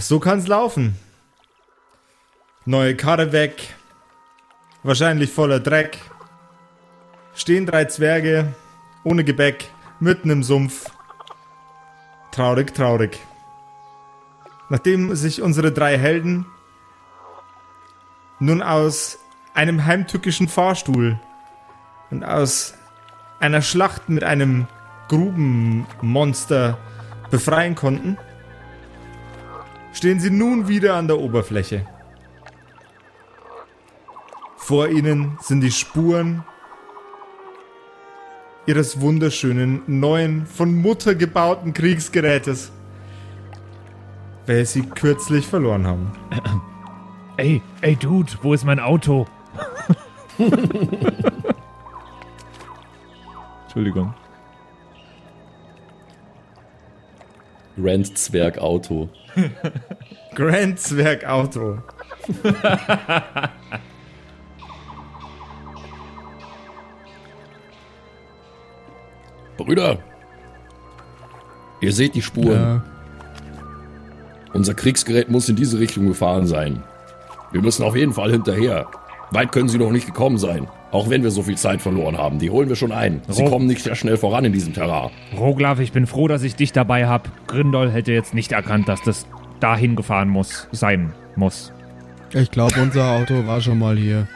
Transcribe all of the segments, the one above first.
so kann's laufen. Neue Karre weg. Wahrscheinlich voller Dreck. Stehen drei Zwerge ohne Gebäck mitten im Sumpf. Traurig, traurig. Nachdem sich unsere drei Helden nun aus einem heimtückischen Fahrstuhl und aus einer Schlacht mit einem Grubenmonster befreien konnten, stehen sie nun wieder an der Oberfläche. Vor ihnen sind die Spuren ihres wunderschönen, neuen, von Mutter gebauten Kriegsgerätes, welches sie kürzlich verloren haben. Ey, ey, Dude, wo ist mein Auto? Entschuldigung. Grand Zwerg Auto. Grand Zwerg Auto. Brüder, ihr seht die Spuren. Ja. Unser Kriegsgerät muss in diese Richtung gefahren sein. Wir müssen auf jeden Fall hinterher. Weit können sie noch nicht gekommen sein. Auch wenn wir so viel Zeit verloren haben. Die holen wir schon ein. Sie Ro- kommen nicht sehr schnell voran in diesem Terrain. Roglaf, ich bin froh, dass ich dich dabei hab. Grindol hätte jetzt nicht erkannt, dass das dahin gefahren muss, sein muss. Ich glaube, unser Auto war schon mal hier.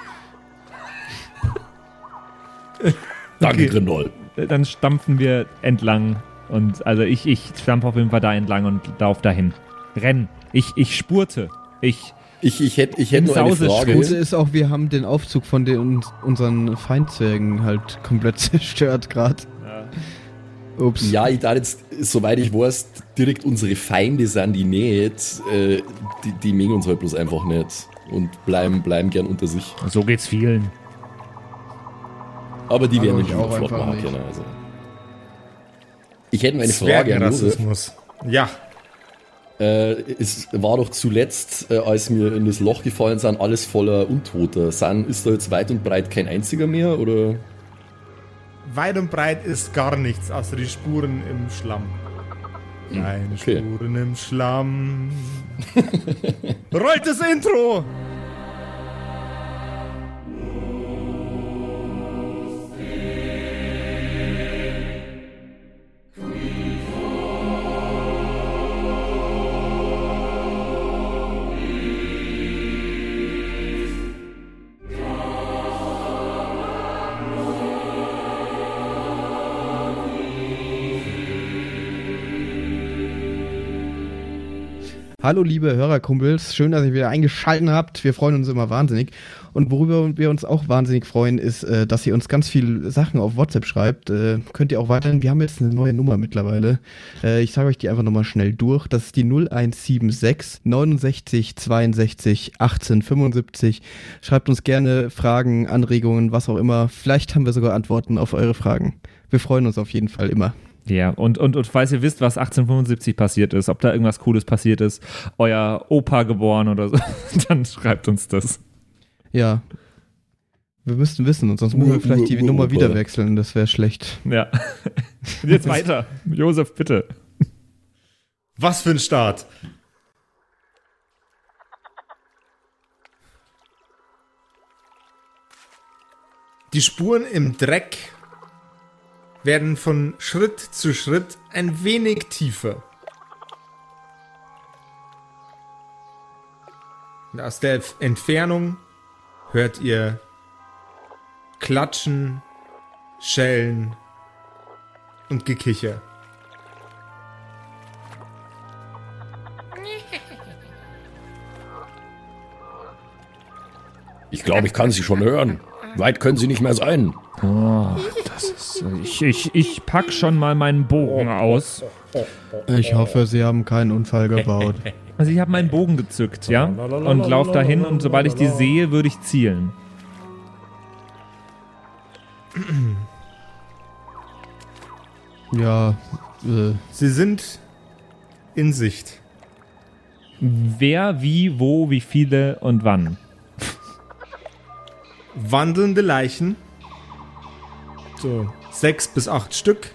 Danke, Okay. Grindol. Dann stampfen wir entlang und also ich, ich stampfe auf jeden Fall da entlang und lauf dahin. Renn. Ich, ich spurte. Ich, Ich, ich hätte ich hätt nur eine Frage. Gute ist auch, wir haben den Aufzug von den, unseren Feindzwergen halt komplett zerstört gerade. Ups. Ja, ich dachte jetzt, soweit ich weiß, direkt unsere Feinde sind die nicht. Äh, die, die mengen uns halt bloß einfach nicht. Und bleiben, bleiben gern unter sich. so geht's vielen. Aber die werden ich auch flott machen können. Also. Ich hätte eine Frage an Josef. Ja, Äh, es war doch zuletzt, äh, als wir in das Loch gefallen sind, alles voller Untoter. Sind, ist da jetzt weit und breit kein einziger mehr? Oder? weit und breit ist gar nichts, außer die Spuren im Schlamm. Keine okay. Spuren im Schlamm. Rollt das Intro! Hallo liebe Hörerkumpels, schön, dass ihr wieder eingeschaltet habt. Wir freuen uns immer wahnsinnig. Und worüber wir uns auch wahnsinnig freuen, ist, äh, dass ihr uns ganz viele Sachen auf WhatsApp schreibt. Äh, könnt ihr auch weiterhin, wir haben jetzt eine neue Nummer mittlerweile. Äh, ich sage euch die einfach nochmal schnell durch. Das ist die 0176 69 62 18 75. Schreibt uns gerne Fragen, Anregungen, was auch immer. Vielleicht haben wir sogar Antworten auf eure Fragen. Wir freuen uns auf jeden Fall immer. Ja, und, und, und falls ihr wisst, was 1875 passiert ist, ob da irgendwas Cooles passiert ist, euer Opa geboren oder so, dann schreibt uns das. Ja. Wir müssten wissen, und sonst müssen wir vielleicht die Nummer wieder wechseln. Das wäre schlecht. Ja. Und jetzt weiter. Josef, bitte. Was für ein Start! Die Spuren im Dreck werden von Schritt zu Schritt ein wenig tiefer. Und aus der Entfernung hört ihr Klatschen, Schellen und Gekicher. Ich glaube, ich kann sie schon hören. Weit können sie nicht mehr sein. Oh, das ist, ich, ich, ich pack schon mal meinen Bogen aus. Ich hoffe, Sie haben keinen Unfall gebaut. Also ich habe meinen Bogen gezückt, ja? Und lauf dahin und sobald ich die sehe, würde ich zielen. ja, äh, Sie sind in Sicht. Wer, wie, wo, wie viele und wann. Wandelnde Leichen. So sechs bis acht Stück.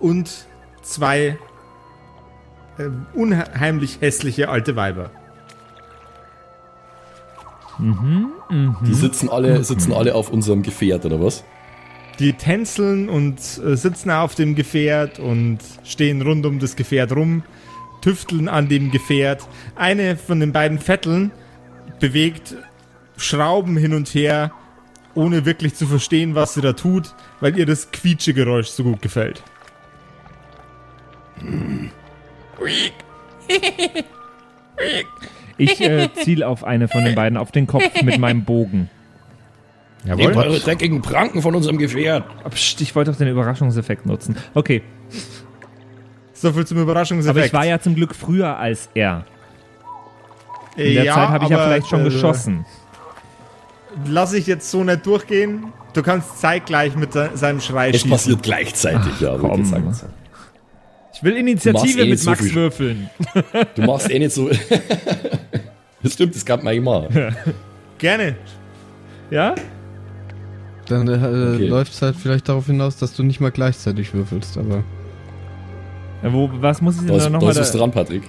Und zwei äh, unheimlich hässliche alte Weiber. Die sitzen alle, sitzen alle auf unserem Gefährt, oder was? Die tänzeln und äh, sitzen auf dem Gefährt und stehen rund um das Gefährt rum, tüfteln an dem Gefährt. Eine von den beiden Vetteln bewegt Schrauben hin und her, ohne wirklich zu verstehen, was sie da tut, weil ihr das Quietschegeräusch so gut gefällt. Ich äh, ziele auf eine von den beiden, auf den Kopf mit meinem Bogen. Nehmt eure dreckigen Pranken von unserem Gefährt. Pst, ich wollte doch den Überraschungseffekt nutzen. Okay, So viel zum Überraschungseffekt. aber ich war ja zum Glück früher als er. In der Ja, Zeit habe ich ja vielleicht schon äh, geschossen. Lass ich jetzt so nicht durchgehen. Du kannst zeitgleich mit se- seinem Schrei Es schießen. passiert gleichzeitig, ja. komm. gesagt. Ich will Initiative eh mit so Max viel- würfeln. Du machst eh nicht so. das stimmt, das kann man eh machen. Gerne. Ja? Dann äh, Okay. läuft es halt vielleicht darauf hinaus, dass du nicht mal gleichzeitig würfelst, aber. Ja, Wo, was muss ich denn Da ist, nochmal ist was da? dran, Patrick.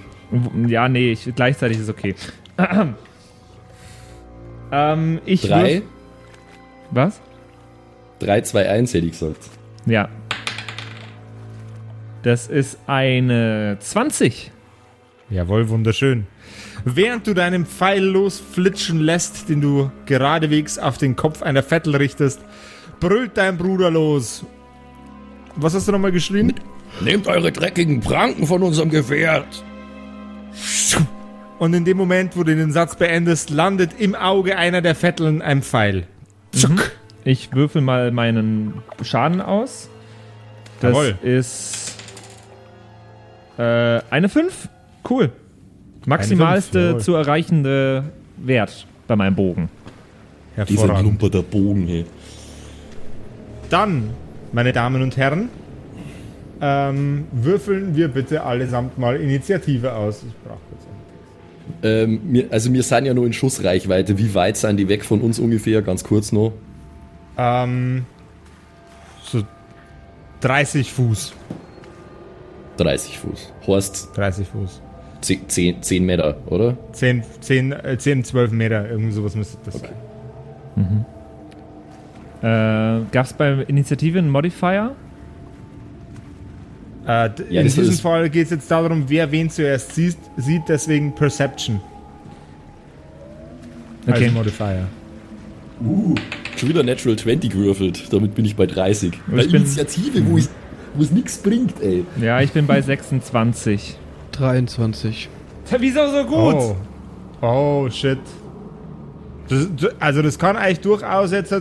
Ja, nee, ich, gleichzeitig ist okay. ähm, ich Drei, würf- Was? 3, 2, 1 hätte ich gesagt. Ja. Das ist eine 20. Jawohl, wunderschön. Während du deinen Pfeil losflitschen lässt, den du geradewegs auf den Kopf einer Vettel richtest, brüllt dein Bruder los. Was hast du nochmal geschrien? Nehmt eure dreckigen Pranken von unserem Gefährt. Und in dem Moment, wo du den Satz beendest, landet im Auge einer der Vetteln ein Pfeil. Zuck. Ich würfel mal meinen Schaden aus. Das Jawohl. ist äh, eine 5. Cool. Maximalste jawohl. zu erreichende Wert bei meinem Bogen. Dieser Hervorragend. klumperter Bogen hier. Dann, meine Damen und Herren, ähm, würfeln wir bitte allesamt mal Initiative aus. Ich brauche kurz einen Ähm, wir, also wir sind ja nur in Schussreichweite. Wie weit sind die weg von uns ungefähr? Ganz kurz noch. Ähm, so 30 Fuß. 30 Fuß. Horst 30 Fuß. 10, 10, 10 Meter, oder? 10, 10, äh, 10 12 Meter, irgend sowas müsste das Okay. sein. Äh, Gab es bei Initiative einen Modifier? Äh, Ja, in diesem ist- Fall geht es jetzt darum, wer wen zuerst sieht, sieht deswegen Perception als Okay. Modifier. Schon wieder Natural 20 gewürfelt. Damit bin ich bei 30. Bei bin- Initiative, wo, ich, wo es nichts bringt, ey. Ja, ich bin bei 26. 23. Wieso so gut? Oh. oh, shit. Das, also das kann eigentlich durchaus jetzt äh,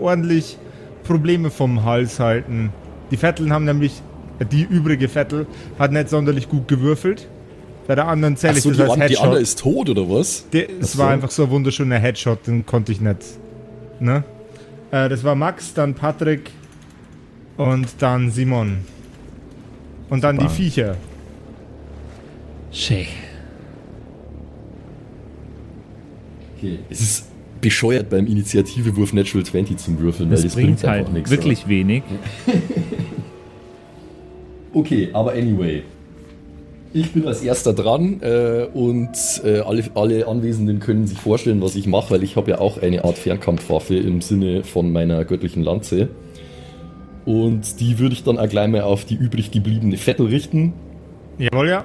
ordentlich Probleme vom Hals halten. Die Vetteln haben nämlich, die übrige Vettel hat nicht sonderlich gut gewürfelt. Bei der anderen zähle ich Achso, das die, als an- die Headshot. andere ist tot, oder was? Der, es war so. einfach so ein wunderschöner Headshot, den konnte ich nicht. Ne? Äh, das war Max, dann Patrick und dann Simon. Und dann die Viecher. Schön. Okay. Es ist bescheuert beim Initiativewurf Natural 20 zum Würfeln, Das, weil das bringt einfach halt nichts, wirklich wenig. Okay, aber anyway. Ich bin als erster dran äh, und äh, alle, alle Anwesenden können sich vorstellen, was ich mache, weil ich habe ja auch eine Art Fernkampfwaffe im Sinne von meiner göttlichen Lanze. Und die würde ich dann auch gleich mal auf die übrig gebliebene Vettel richten. Jawohl, ja.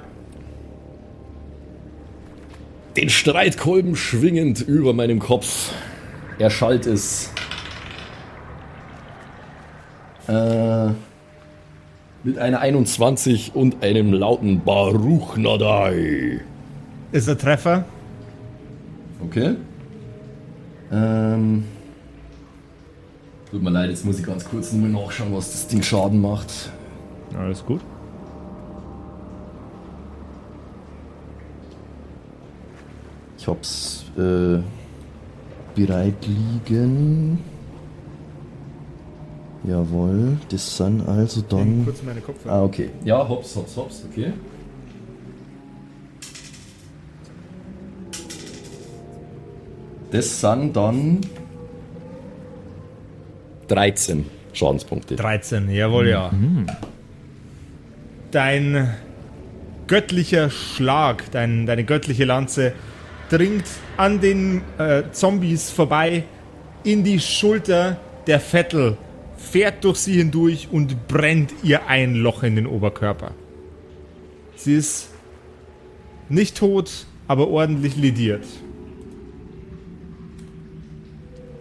Den Streitkolben schwingend über meinem Kopf erschallt es. Äh, mit einer 21 und einem lauten Baruch Nadai. Ist ein Treffer. Okay. Ähm. Tut mir leid, jetzt muss ich ganz kurz nur nachschauen, was das Ding Schaden macht. Alles gut. Ich hab's äh, bereit liegen. Jawohl, das sind also dann. Kurz meine Kopfhörer. Ah, okay. Ja, hops, hops, hops, okay. Das sind dann 13 Schadenspunkte. 13, jawohl, ja. Dein göttlicher Schlag, dein, deine göttliche Lanze, dringt an den äh, Zombies vorbei in die Schulter der Vettel, fährt durch sie hindurch und brennt ihr ein Loch in den Oberkörper. Sie ist nicht tot, aber ordentlich lediert.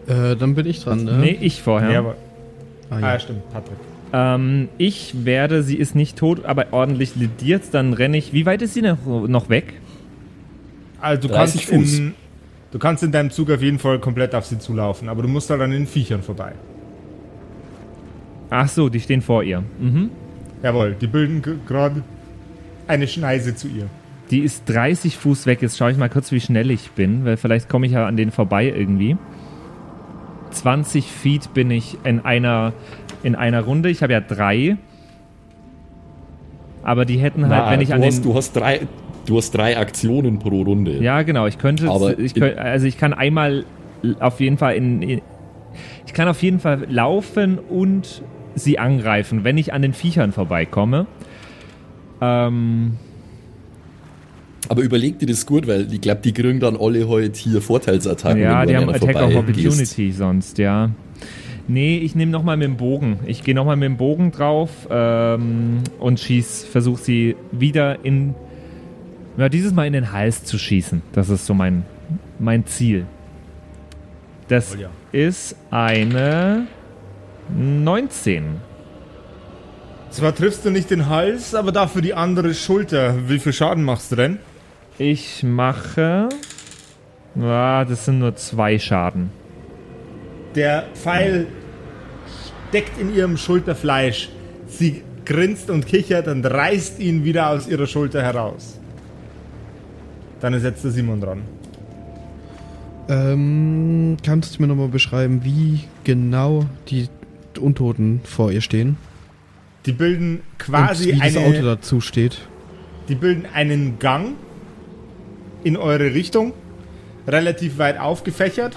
Äh, dann bin ich dran, ne? Nee, ich vorher. Ja, aber, Ah, ah, ja. ja, stimmt, Patrick. Ähm, ich werde, sie ist nicht tot, aber ordentlich lediert. Dann renne ich. Wie weit ist sie noch, noch weg? Also du 30 kannst, Fuß. in, du kannst in deinem Zug auf jeden Fall komplett auf sie zulaufen, aber du musst halt an den Viechern vorbei. Ach so, die stehen vor ihr. Mhm. Jawohl, die bilden gerade eine Schneise zu ihr. Die ist 30 Fuß weg. Jetzt schaue ich mal kurz, wie schnell ich bin, weil vielleicht komme ich ja an denen vorbei irgendwie. 20 Feet bin ich in einer, in einer Runde. Ich habe ja drei. Aber die hätten halt, Na, wenn ich du, an hast, den. du, hast drei, du hast drei Aktionen pro Runde. Ja, genau. Ich könnte, Aber ich in- könnt, also ich kann einmal auf jeden Fall in, in, ich kann auf jeden Fall laufen und sie angreifen, wenn ich an den Viechern vorbeikomme. Ähm, Aber überleg dir das gut, weil ich glaube, die kriegen dann alle heute hier Vorteilsattacken. ja, wenn die du haben Attack of. Opportunity sonst, ja. Nee, ich nehme nochmal mit dem Bogen. Ich gehe nochmal mit dem Bogen drauf ähm, und schieß, versuche sie wieder in, ja, dieses Mal in den Hals zu schießen. Das ist so mein, mein Ziel. Das Oh ja. ist eine 19. Zwar triffst du nicht den Hals, aber dafür die andere Schulter. Wie viel Schaden machst du denn? Ich mache, ja, das sind nur zwei Schaden. Der Pfeil steckt in ihrem Schulterfleisch. Sie grinst und kichert und reißt ihn wieder aus ihrer Schulter heraus. Dann ist jetzt der Simon dran. Ähm, kannst du mir nochmal beschreiben, wie genau die Untoten vor ihr stehen? Die bilden quasi und wie das Auto eine, dazu steht. die bilden einen Gang in eure Richtung, relativ weit aufgefächert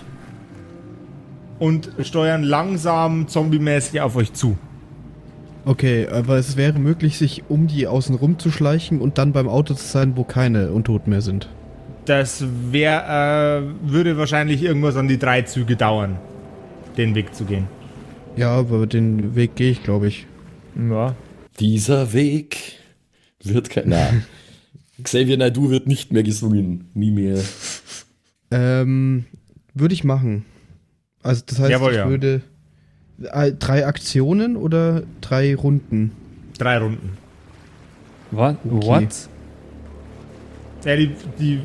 und steuern langsam zombie-mäßig auf euch zu. Okay, aber es wäre möglich, sich um die außen rum zu schleichen und dann beim Auto zu sein, wo keine Untoten mehr sind. Das wär, äh, würde wahrscheinlich irgendwas an die drei Züge dauern, den Weg zu gehen. Ja, aber den Weg gehe ich, glaube ich. Ja. Dieser Weg wird kein. Na. Xavier Naidoo wird nicht mehr gesungen. Nie mehr. Ähm, würde ich machen. Also das heißt, Jawohl, ich ja. würde äh, drei Aktionen oder drei Runden? Drei Runden. What? Okay. What? Ja, die, die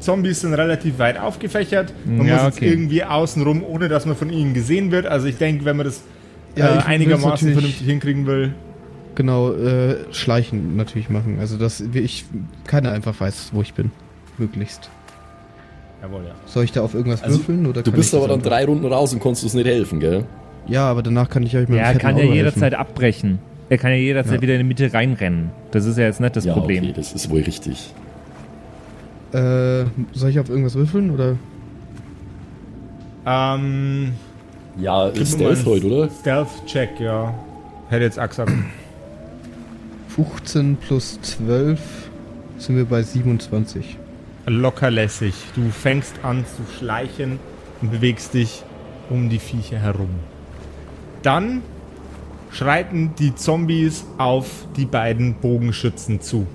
Zombies sind relativ weit aufgefächert. Man Ja, muss jetzt okay. irgendwie außenrum, ohne dass man von ihnen gesehen wird. Also ich denke, wenn man das Ja, äh, einigermaßen vernünftig hinkriegen will. Genau, äh, schleichen natürlich machen. Also dass ich keiner einfach weiß, wo ich bin. Möglichst. Jawohl, ja. Soll ich da auf irgendwas Also, würfeln? Oder Du bist aber dann drei Runden raus und konntest uns nicht helfen, gell? Ja, aber danach kann ich euch mit Ja, er kann ja jederzeit abbrechen. Er kann ja jederzeit Ja. wieder in die Mitte reinrennen. Das ist ja jetzt nicht das ja, Problem. okay, das ist wohl richtig. Äh, soll ich auf irgendwas würfeln oder? Ähm, Ja, ist Stealth heute, oder? Stealth-Check, ja. Hätte jetzt gesagt. 15 plus 12 sind wir bei 27. Lockerlässig. Du fängst an zu schleichen und bewegst dich um die Viecher herum. Dann schreiten die Zombies auf die beiden Bogenschützen zu.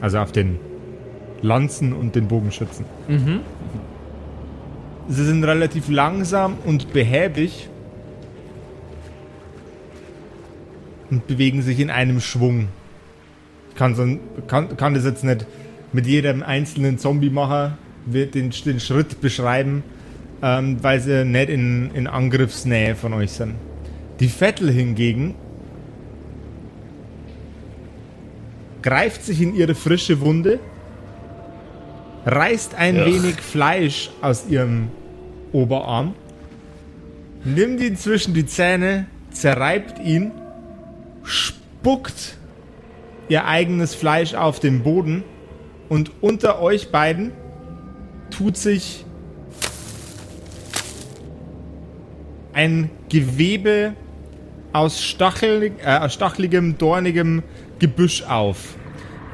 Also auf den Lanzen und den Bogenschützen. Mhm. Sie sind relativ langsam und behäbig und bewegen sich in einem Schwung. Ich kann, so, kann, kann das jetzt nicht mit jedem einzelnen Zombie-Macher den, den Schritt beschreiben, ähm, weil sie nicht in, in Angriffsnähe von euch sind. Die Vettel hingegen greift sich in ihre frische Wunde, reißt ein Ja. wenig Fleisch aus ihrem Oberarm, nimmt ihn zwischen die Zähne, zerreibt ihn, spuckt ihr eigenes Fleisch auf den Boden und unter euch beiden tut sich ein Gewebe aus stachelig, äh, aus stacheligem, dornigem Gebüsch auf.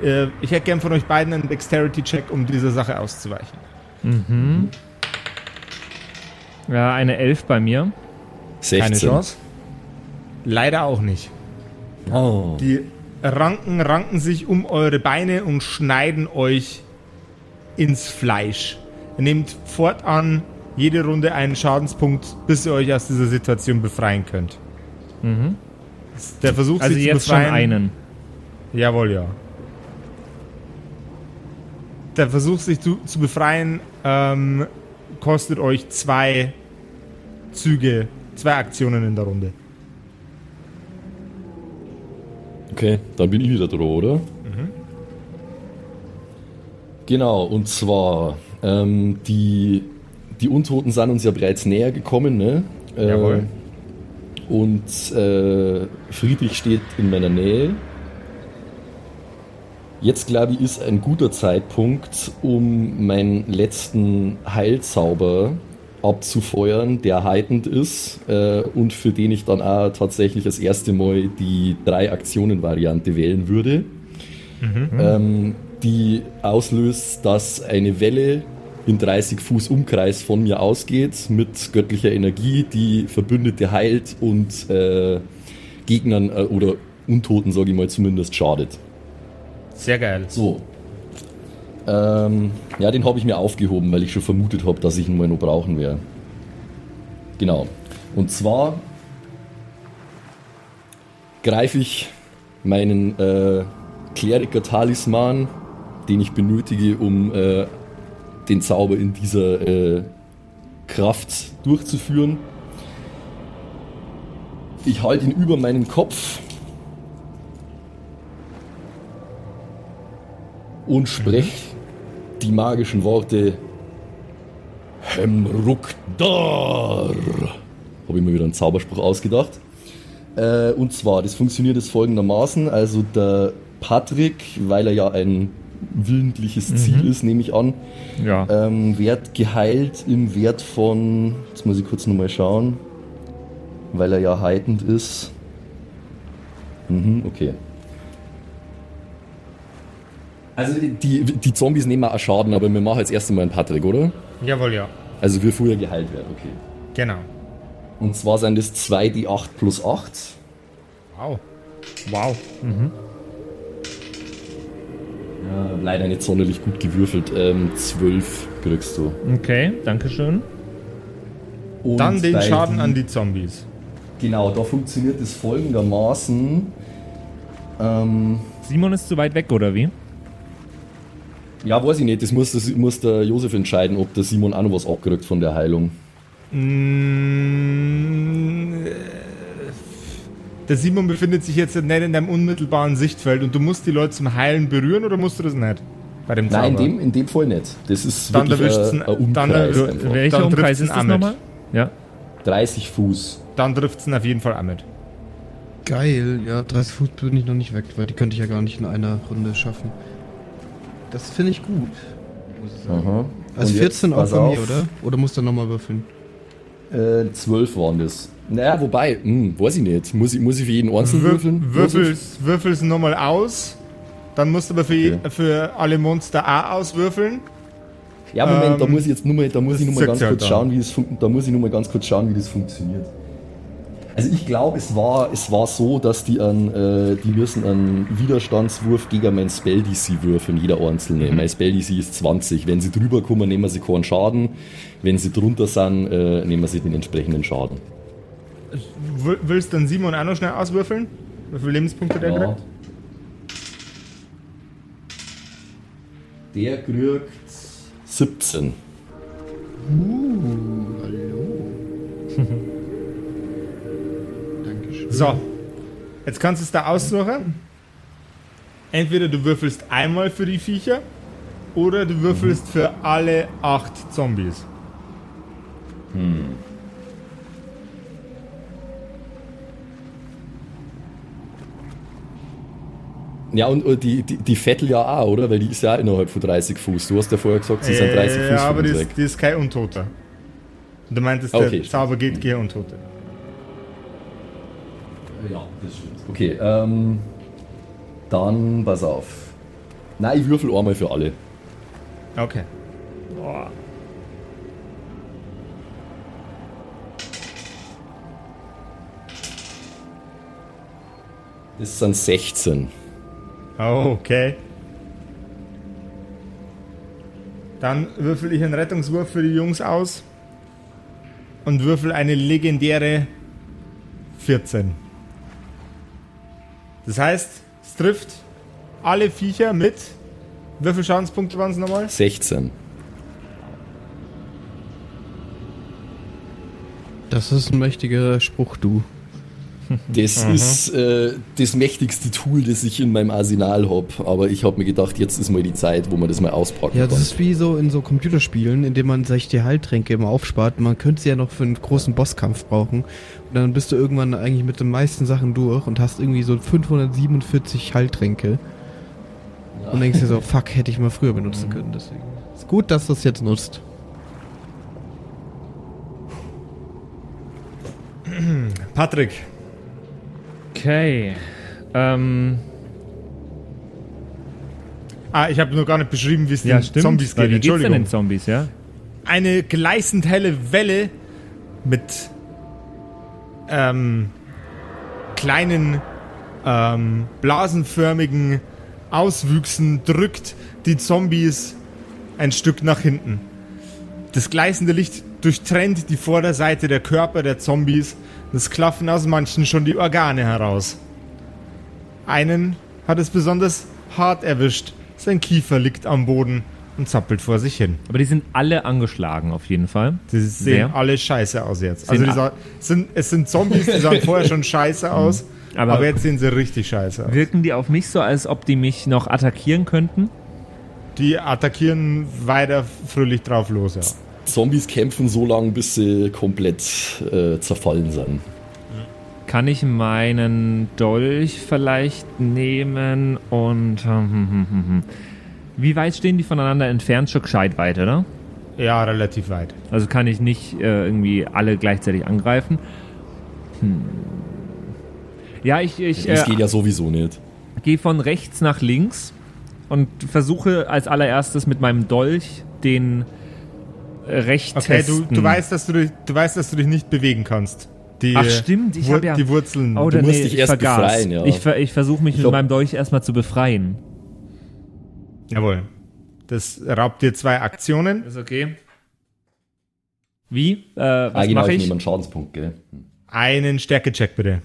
Äh, ich hätte gern von euch beiden einen Dexterity-Check, um dieser Sache auszuweichen. Mhm. Ja, eine Elf bei mir. 16. Keine Chance. Leider auch nicht. Oh. Die Ranken ranken sich um eure Beine und schneiden euch ins Fleisch. Ihr nehmt fortan jede Runde einen Schadenspunkt, bis ihr euch aus dieser Situation befreien könnt. Der Versuch, Also sich jetzt zu befreien. schon einen. Jawohl, ja. Der Versuch, sich zu, zu befreien, ähm, kostet euch zwei Züge, zwei Aktionen in der Runde. Okay, dann bin ich wieder dran, oder? Genau, und zwar, ähm, die, die Untoten sind uns ja bereits näher gekommen, ne? Äh, Jawohl. Und äh, Friedrich steht in meiner Nähe. Jetzt, glaube ich, ist ein guter Zeitpunkt, um meinen letzten Heilzauber abzufeuern, der heitend ist äh, und für den ich dann auch tatsächlich das erste Mal die Drei-Aktionen-Variante wählen würde ähm, die auslöst, dass eine Welle in 30 Fuß Umkreis von mir ausgeht mit göttlicher Energie, die Verbündete heilt und äh, Gegnern äh, oder Untoten, sage ich mal, zumindest schadet. Sehr geil. So. Ähm, ja, den habe ich mir aufgehoben, weil ich schon vermutet habe, dass ich ihn mal noch brauchen werde. Genau. Und zwar greife ich meinen äh, Kleriker-Talisman, den ich benötige, um äh, den Zauber in dieser äh, Kraft durchzuführen. Ich halte ihn über meinen Kopf und spreche die magischen Worte Hemrukdar. Habe ich mir wieder einen Zauberspruch ausgedacht. Äh, und zwar, das funktioniert es folgendermaßen. Also der Patrick, weil er ja ein willentliches Ziel ist, nehme ich an, Ja. ähm, wird geheilt im Wert von, jetzt muss ich kurz nochmal schauen, weil er ja heitend ist. Mhm, okay. Also die, die Zombies nehmen auch Schaden, aber wir machen jetzt erst einmal einen Patrick, oder? Jawohl, ja. Also wir früher geheilt werden, okay. Genau. Und zwar sind das 2d8 plus 8. Wow. Wow. Ja, leider nicht sonderlich gut gewürfelt. Ähm, 12 kriegst du. Okay, dankeschön. Und Dann den Schaden die- an die Zombies. Genau, da funktioniert es folgendermaßen. Ähm, Simon ist zu weit weg, oder wie? Ja, weiß ich nicht, das muss, das muss der Josef entscheiden, ob der Simon auch noch was abgerückt von der Heilung. Mm, äh, Der Simon befindet sich jetzt nicht in deinem unmittelbaren Sichtfeld und du musst die Leute zum Heilen berühren oder musst du das nicht? Bei dem Nein, in Zauber? dem, in dem Fall nicht. Das ist Dann wirklich erwischt's ein, ein- dann Umkreis einfach. Welcher Dann Umkreis ist das nochmal? Ja. 30 Fuß. Dann trifft es ihn auf jeden Fall auch mit. Geil, ja, 30 Fuß bin ich noch nicht weg, weil die könnte ich ja gar nicht in einer Runde schaffen. Das finde ich gut. Muss ich sagen. Aha. Also Und 14 jetzt, auch pass bei mir, auf, oder? Oder musst du nochmal würfeln? Äh, 12 waren das. Naja, wobei, hm, weiß ich nicht. Muss ich, muss ich für jeden einzeln Wür würfeln? würfelst, würfelst nochmal aus. Dann musst du aber für, je- Okay. für alle Monster auch auswürfeln. Ja, Moment, da Ähm, muss ich jetzt nur mal, da muss ich nur mal ganz kurz dann. schauen, wie das da muss ich nur mal ganz kurz schauen, wie das funktioniert. Also ich glaube, es war, es war so, dass die an, äh, die müssen einen Widerstandswurf gegen mein Spell DC würfeln, jeder einzelne. Mein Spell DC ist 20. Wenn sie drüber kommen, nehmen sie keinen Schaden. Wenn sie drunter sind, äh, nehmen sie den entsprechenden Schaden. Willst dann Simon auch noch schnell auswürfeln? Wie viele Lebenspunkte der Ja. kriegt? Der kriegt 17. Dankeschön. So. Jetzt kannst du es da aussuchen. Entweder du würfelst einmal für die Viecher oder du würfelst für alle acht Zombies. Ja, und äh, die, die, die Vettel ja auch, oder? Weil die ist ja auch innerhalb von 30 Fuß. Du hast ja vorher gesagt, sie sind 30 Fuß ja, aber die ist, die ist kein Untoter. Du meintest, Okay, der. Zauber geht gegen Untote. Ja, das stimmt. Okay, ähm, dann pass auf. Nein, ich würfel einmal für alle. Okay. Das sind 16. Oh, okay. Dann würfel ich einen Rettungswurf für die Jungs aus und würfel eine legendäre 14. Das heißt, es trifft alle Viecher mit. Wie viele Schadenspunkte waren es nochmal? 16. Das ist ein mächtiger Spruch, du. Das ist äh, das mächtigste Tool, das ich in meinem Arsenal habe. Aber ich habe mir gedacht, jetzt ist mal die Zeit, wo man das mal auspacken Ja, kann. das ist wie so in so Computerspielen, in denen man sich die Heiltränke immer aufspart. Man könnte sie ja noch für einen großen Bosskampf brauchen. Und dann bist du irgendwann eigentlich mit den meisten Sachen durch und hast irgendwie so 547 Heiltränke. Und denkst dir so, fuck, hätte ich mal früher benutzen können. Deswegen ist gut, dass du es jetzt nutzt. Patrick, Okay. Ähm, ah, ich habe nur gar nicht beschrieben, wie es ja, den stimmt. Zombies geht. Wie geht's denn Entschuldigung. den Zombies, ja? eine gleißend helle Welle mit ähm, kleinen ähm, blasenförmigen Auswüchsen drückt die Zombies ein Stück nach hinten. Das gleißende Licht durchtrennt die Vorderseite der Körper der Zombies. Es klaffen aus manchen schon die Organe heraus. Einen hat es besonders hart erwischt. Sein Kiefer liegt am Boden und zappelt vor sich hin. Aber die sind alle angeschlagen auf jeden Fall. Die sehen Sehr. alle scheiße aus jetzt. Sehen Also sa- sind, es sind Zombies, die sahen vorher schon scheiße aus, Aber- aber, jetzt sehen sie richtig scheiße aus. Wirken die auf mich so, als ob die mich noch attackieren könnten? Die attackieren weiter fröhlich drauf los, ja. Zombies kämpfen so lange, bis sie komplett äh, zerfallen sind. Kann ich meinen Dolch vielleicht nehmen und. hm, hm, hm. Wie weit stehen die voneinander entfernt? Schon gescheit weit, oder? Ja, relativ weit. Also kann ich nicht äh, irgendwie alle gleichzeitig angreifen. Hm. Ja, ich, ich Das äh, geht ja sowieso nicht. gehe von rechts nach links und versuche als allererstes mit meinem Dolch den recht Okay, testen. du, du, weißt, dass du, dich, du weißt, dass du dich nicht bewegen kannst. Die, Ach, stimmt, ich Wur- hab ja- Die Wurzeln. Oh, Du dann, musst nee, dich ich erst vergaß. befreien, ja. Ich, ver ich versuche mich mit glaub- meinem Dolch erstmal zu befreien. Jawohl. Das raubt dir zwei Aktionen. Ist okay. Wie? Äh, Ah, was genau, mache ich ich? einen Schadenspunkt, gell? Einen Stärkecheck bitte.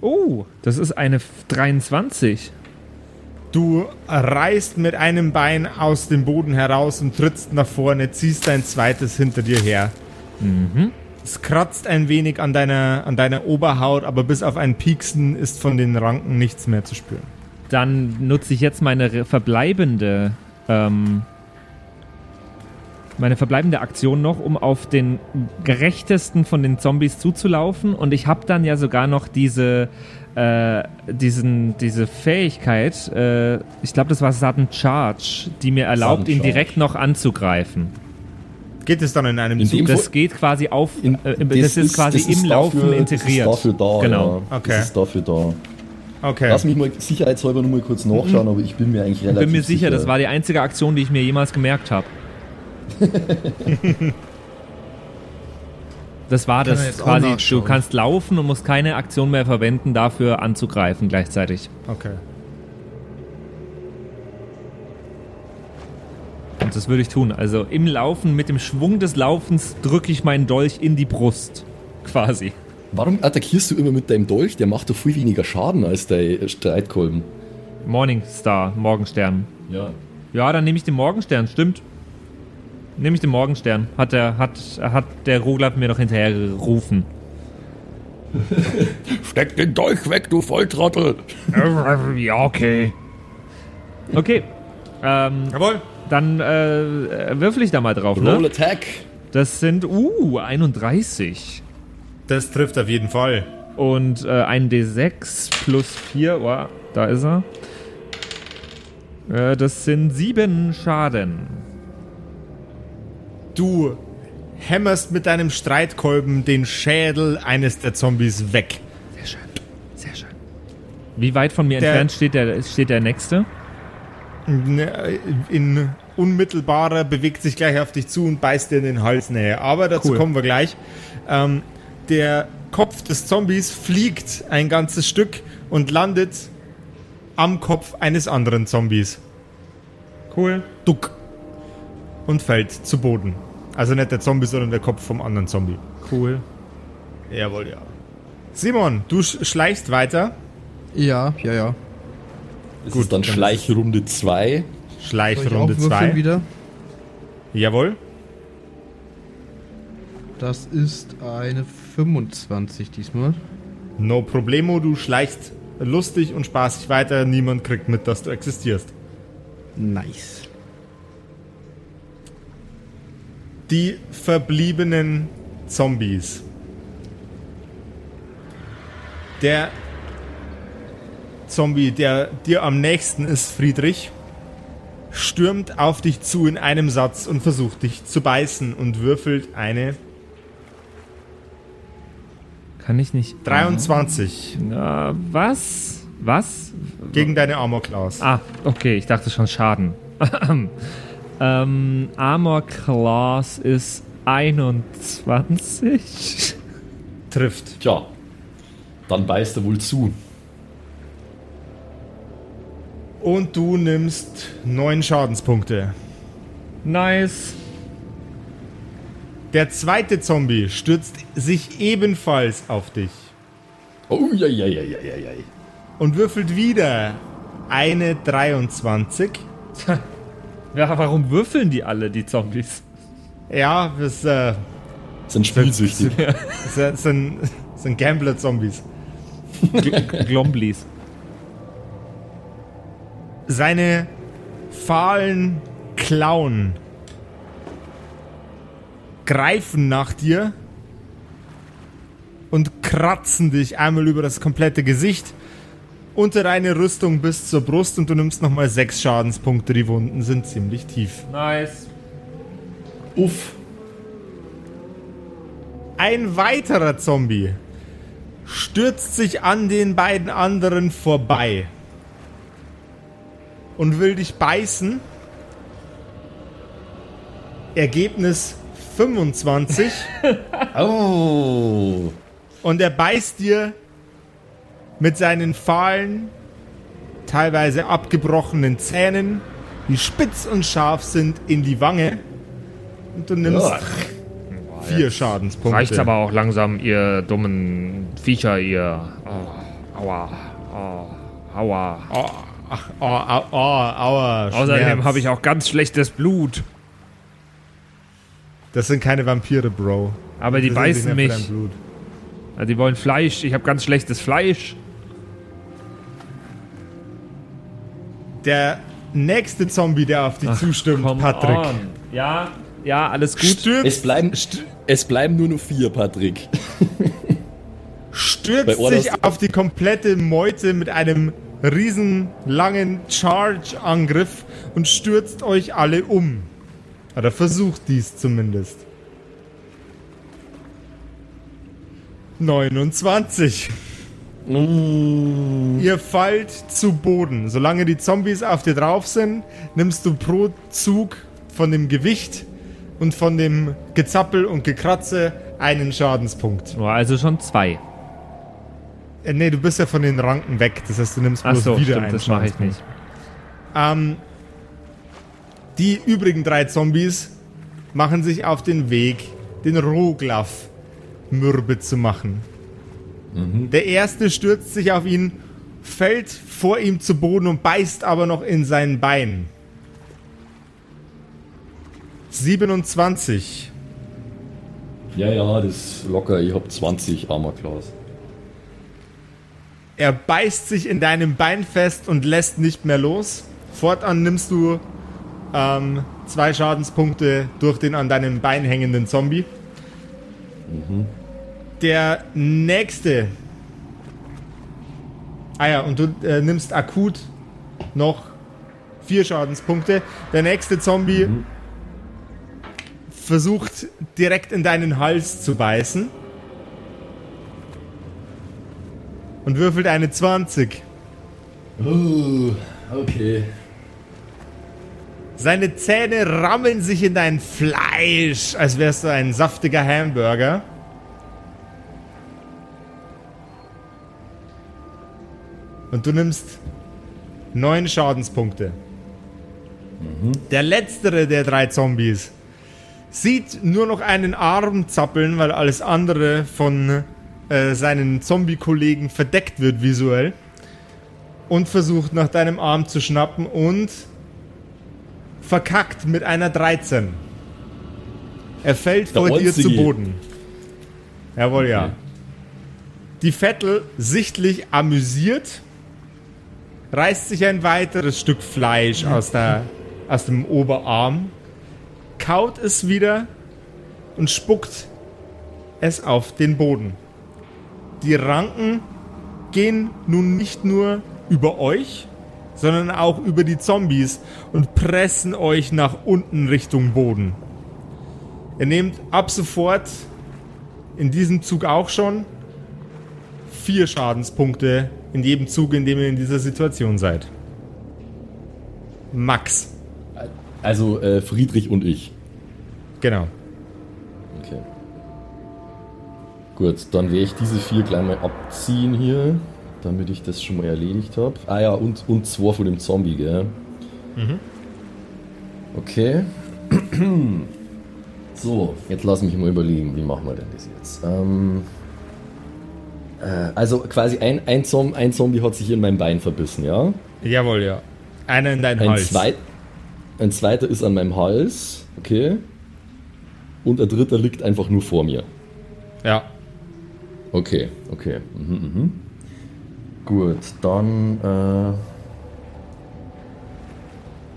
Oh, das ist eine F- 23. Du reißt mit einem Bein aus dem Boden heraus und trittst nach vorne, ziehst dein zweites hinter dir her. Mhm. Es kratzt ein wenig an deiner, an deiner Oberhaut, aber bis auf ein Pieksen ist von den Ranken nichts mehr zu spüren. Dann nutze ich jetzt meine verbleibende, ähm, meine verbleibende Aktion noch, um auf den gerechtesten von den Zombies zuzulaufen. Und ich habe dann ja sogar noch diese, äh, diesen, diese Fähigkeit, äh, ich glaube, das war Sudden Charge, die mir erlaubt, ihn direkt noch anzugreifen. Geht es dann in einem In Zug? Das geht quasi auf, In- äh, das, ist quasi das im ist Laufen dafür- integriert. Das ist dafür da, Genau. ja. Okay. Das ist dafür da. Okay. Lass mich mal sicherheitshalber nur mal kurz nachschauen, aber ich bin mir eigentlich Ich relativ bin mir sicher, das war die einzige Aktion, die ich mir jemals gemerkt habe. das war Kann das quasi, du kannst laufen und musst keine Aktion mehr verwenden, dafür anzugreifen gleichzeitig. okay. Und das würde ich tun. Also im Laufen, mit dem Schwung des Laufens drücke ich meinen Dolch in die Brust. Quasi. Warum attackierst du immer mit deinem Dolch? Der macht doch viel weniger Schaden als dein Streitkolben. Morningstar, Morgenstern. Ja. Ja, dann nehme ich den Morgenstern, stimmt. Nehme ich den Morgenstern. Hat der, hat, hat der Roglap mir doch hinterher gerufen. Steck den Dolch weg, du Volltrottel! Ja, okay. Okay. Ähm, Jawohl. dann äh, würfel ich da mal drauf, Roll ne? Attack! Das sind, uh, 31. Das trifft auf jeden Fall. Und äh, ein D6 plus 4, wow, da ist er. Äh, das sind sieben Schaden. Du hämmerst mit deinem Streitkolben den Schädel eines der Zombies weg. Sehr schön, sehr schön. Wie weit von mir Der- entfernt steht der, steht der nächste? Ne, In unmittelbarer bewegt sich gleich auf dich zu und beißt dir in den Hals näher. Aber dazu Cool. kommen wir gleich. Ähm, der Kopf des Zombies fliegt ein ganzes Stück und landet am Kopf eines anderen Zombies. Cool. Duck. Und fällt zu Boden. Also nicht der Zombie, sondern der Kopf vom anderen Zombie. Cool. Jawohl, ja. Simon, du sch schleichst weiter. Ja, ja, ja. Es Gut, ist dann dann Schleichrunde 2. Soll ich Schleichrunde auch würfeln 2. wieder? Jawohl. Das ist eine 25 diesmal. No problemo, du schleichst lustig und spaßig weiter. Niemand kriegt mit, dass du existierst. Nice. Die verbliebenen Zombies. Der Zombie, der dir am nächsten ist, Friedrich, stürmt auf dich zu in einem Satz und versucht dich zu beißen und würfelt eine Kann ich nicht. 23 Na, was? Was? gegen deine Armor Class. Ah, okay, ich dachte schon Schaden. ähm, Armor Class ist 21. Trifft. Tja, dann beißt er wohl zu. Und du nimmst 9 Schadenspunkte. Nice. Der zweite Zombie stürzt sich ebenfalls auf dich Oh, ja, ja, ja, ja, ja, ja. und würfelt wieder eine 23. Ja, warum würfeln die alle, die Zombies? Ja, das, äh, Sind spielsüchtig. das sind, das sind Gambler-Zombies. Gl Glomblis. Seine fahlen Klauen greifen nach dir und kratzen dich einmal über das komplette Gesicht unter deine Rüstung bis zur Brust und du nimmst nochmal sechs Schadenspunkte. Die Wunden sind ziemlich tief. Nice. Uff. Ein weiterer Zombie stürzt sich an den beiden anderen vorbei und will dich beißen. Ergebnis 25 Oh. und er beißt dir mit seinen fahlen, teilweise abgebrochenen Zähnen, die spitz und scharf sind, in die Wange und du nimmst Ugh. vier Schadenspunkte. Reicht aber auch langsam, ihr dummen Viecher, ihr. Oh, aua. Oh, aua. Oh, ach, oh, au, oh, aua. Außerdem Schmerz. habe ich auch ganz schlechtes Blut. Das sind keine Vampire, Bro. Aber die sind beißen mich. die wollen Fleisch. Ich habe ganz schlechtes Fleisch. Der nächste Zombie, der auf dich zustimmt, Come Patrick, on. Ja, ja, alles gut. stürzt, Es bleiben, es bleiben nur noch vier, Patrick. stürzt sich auf die komplette Meute mit einem riesen langen Charge-Angriff und stürzt euch alle um. Oder versucht dies zumindest. 29. Mm. Ihr fallt zu Boden. Solange die Zombies auf dir drauf sind, nimmst du pro Zug von dem Gewicht und von dem Gezappel und Gekratze einen Schadenspunkt. Oh, also schon zwei. Äh, nee, du bist ja von den Ranken weg. Das heißt, du nimmst bloß so, wieder stimmt, einen das mache ich Schadenspunkt. nicht. Ähm, die übrigen drei Zombies machen sich auf den Weg, den Roglaf mürbe zu machen. Der erste stürzt sich auf ihn, fällt vor ihm zu Boden und beißt aber noch in sein Bein. 27. Ja, ja, das ist locker. Ich hab 20 Armor Class. Er beißt sich in deinem Bein fest und lässt nicht mehr los. Fortan nimmst du ähm, zwei Schadenspunkte durch den an deinem Bein hängenden Zombie. Der nächste. Ah ja, und du äh, nimmst akut noch vier Schadenspunkte. Der nächste Zombie versucht direkt in deinen Hals zu beißen. Und würfelt eine 20. Oh, okay. Seine Zähne rammeln sich in dein Fleisch, als wärst du ein saftiger Hamburger. Und du nimmst neun Schadenspunkte. Der letztere der drei Zombies sieht nur noch einen Arm zappeln, weil alles andere von äh, seinen Zombie-Kollegen verdeckt wird visuell. Und versucht nach deinem Arm zu schnappen und verkackt mit einer 13. Er fällt Der vor dir zu. Boden. Jawohl, ja. Okay. Die Vettel, sichtlich amüsiert, reißt sich ein weiteres Stück Fleisch aus, der, aus dem Oberarm, kaut es wieder und spuckt es auf den Boden. Die Ranken gehen nun nicht nur über euch, sondern auch über die Zombies und pressen euch nach unten Richtung Boden. Ihr nehmt ab sofort in diesem Zug auch schon vier Schadenspunkte in jedem Zug, in dem ihr in dieser Situation seid. Max. Also äh, Friedrich und ich. Genau. Okay. Gut, dann werde ich diese vier gleich mal abziehen hier, damit ich das schon mal erledigt habe. Ah ja, und, und zwei von dem Zombie, gell? Okay. So, jetzt lass mich mal überlegen, wie machen wir denn das jetzt? Ähm, äh, also quasi ein, ein, Zom ein Zombie hat sich in mein Bein verbissen, ja? Jawohl, ja. Einer in deinen Ein, Hals. zweit, ein zweiter ist an meinem Hals, okay? Und der dritte liegt einfach nur vor mir. Ja. Okay, okay. Mhm, mhm. Gut, dann äh,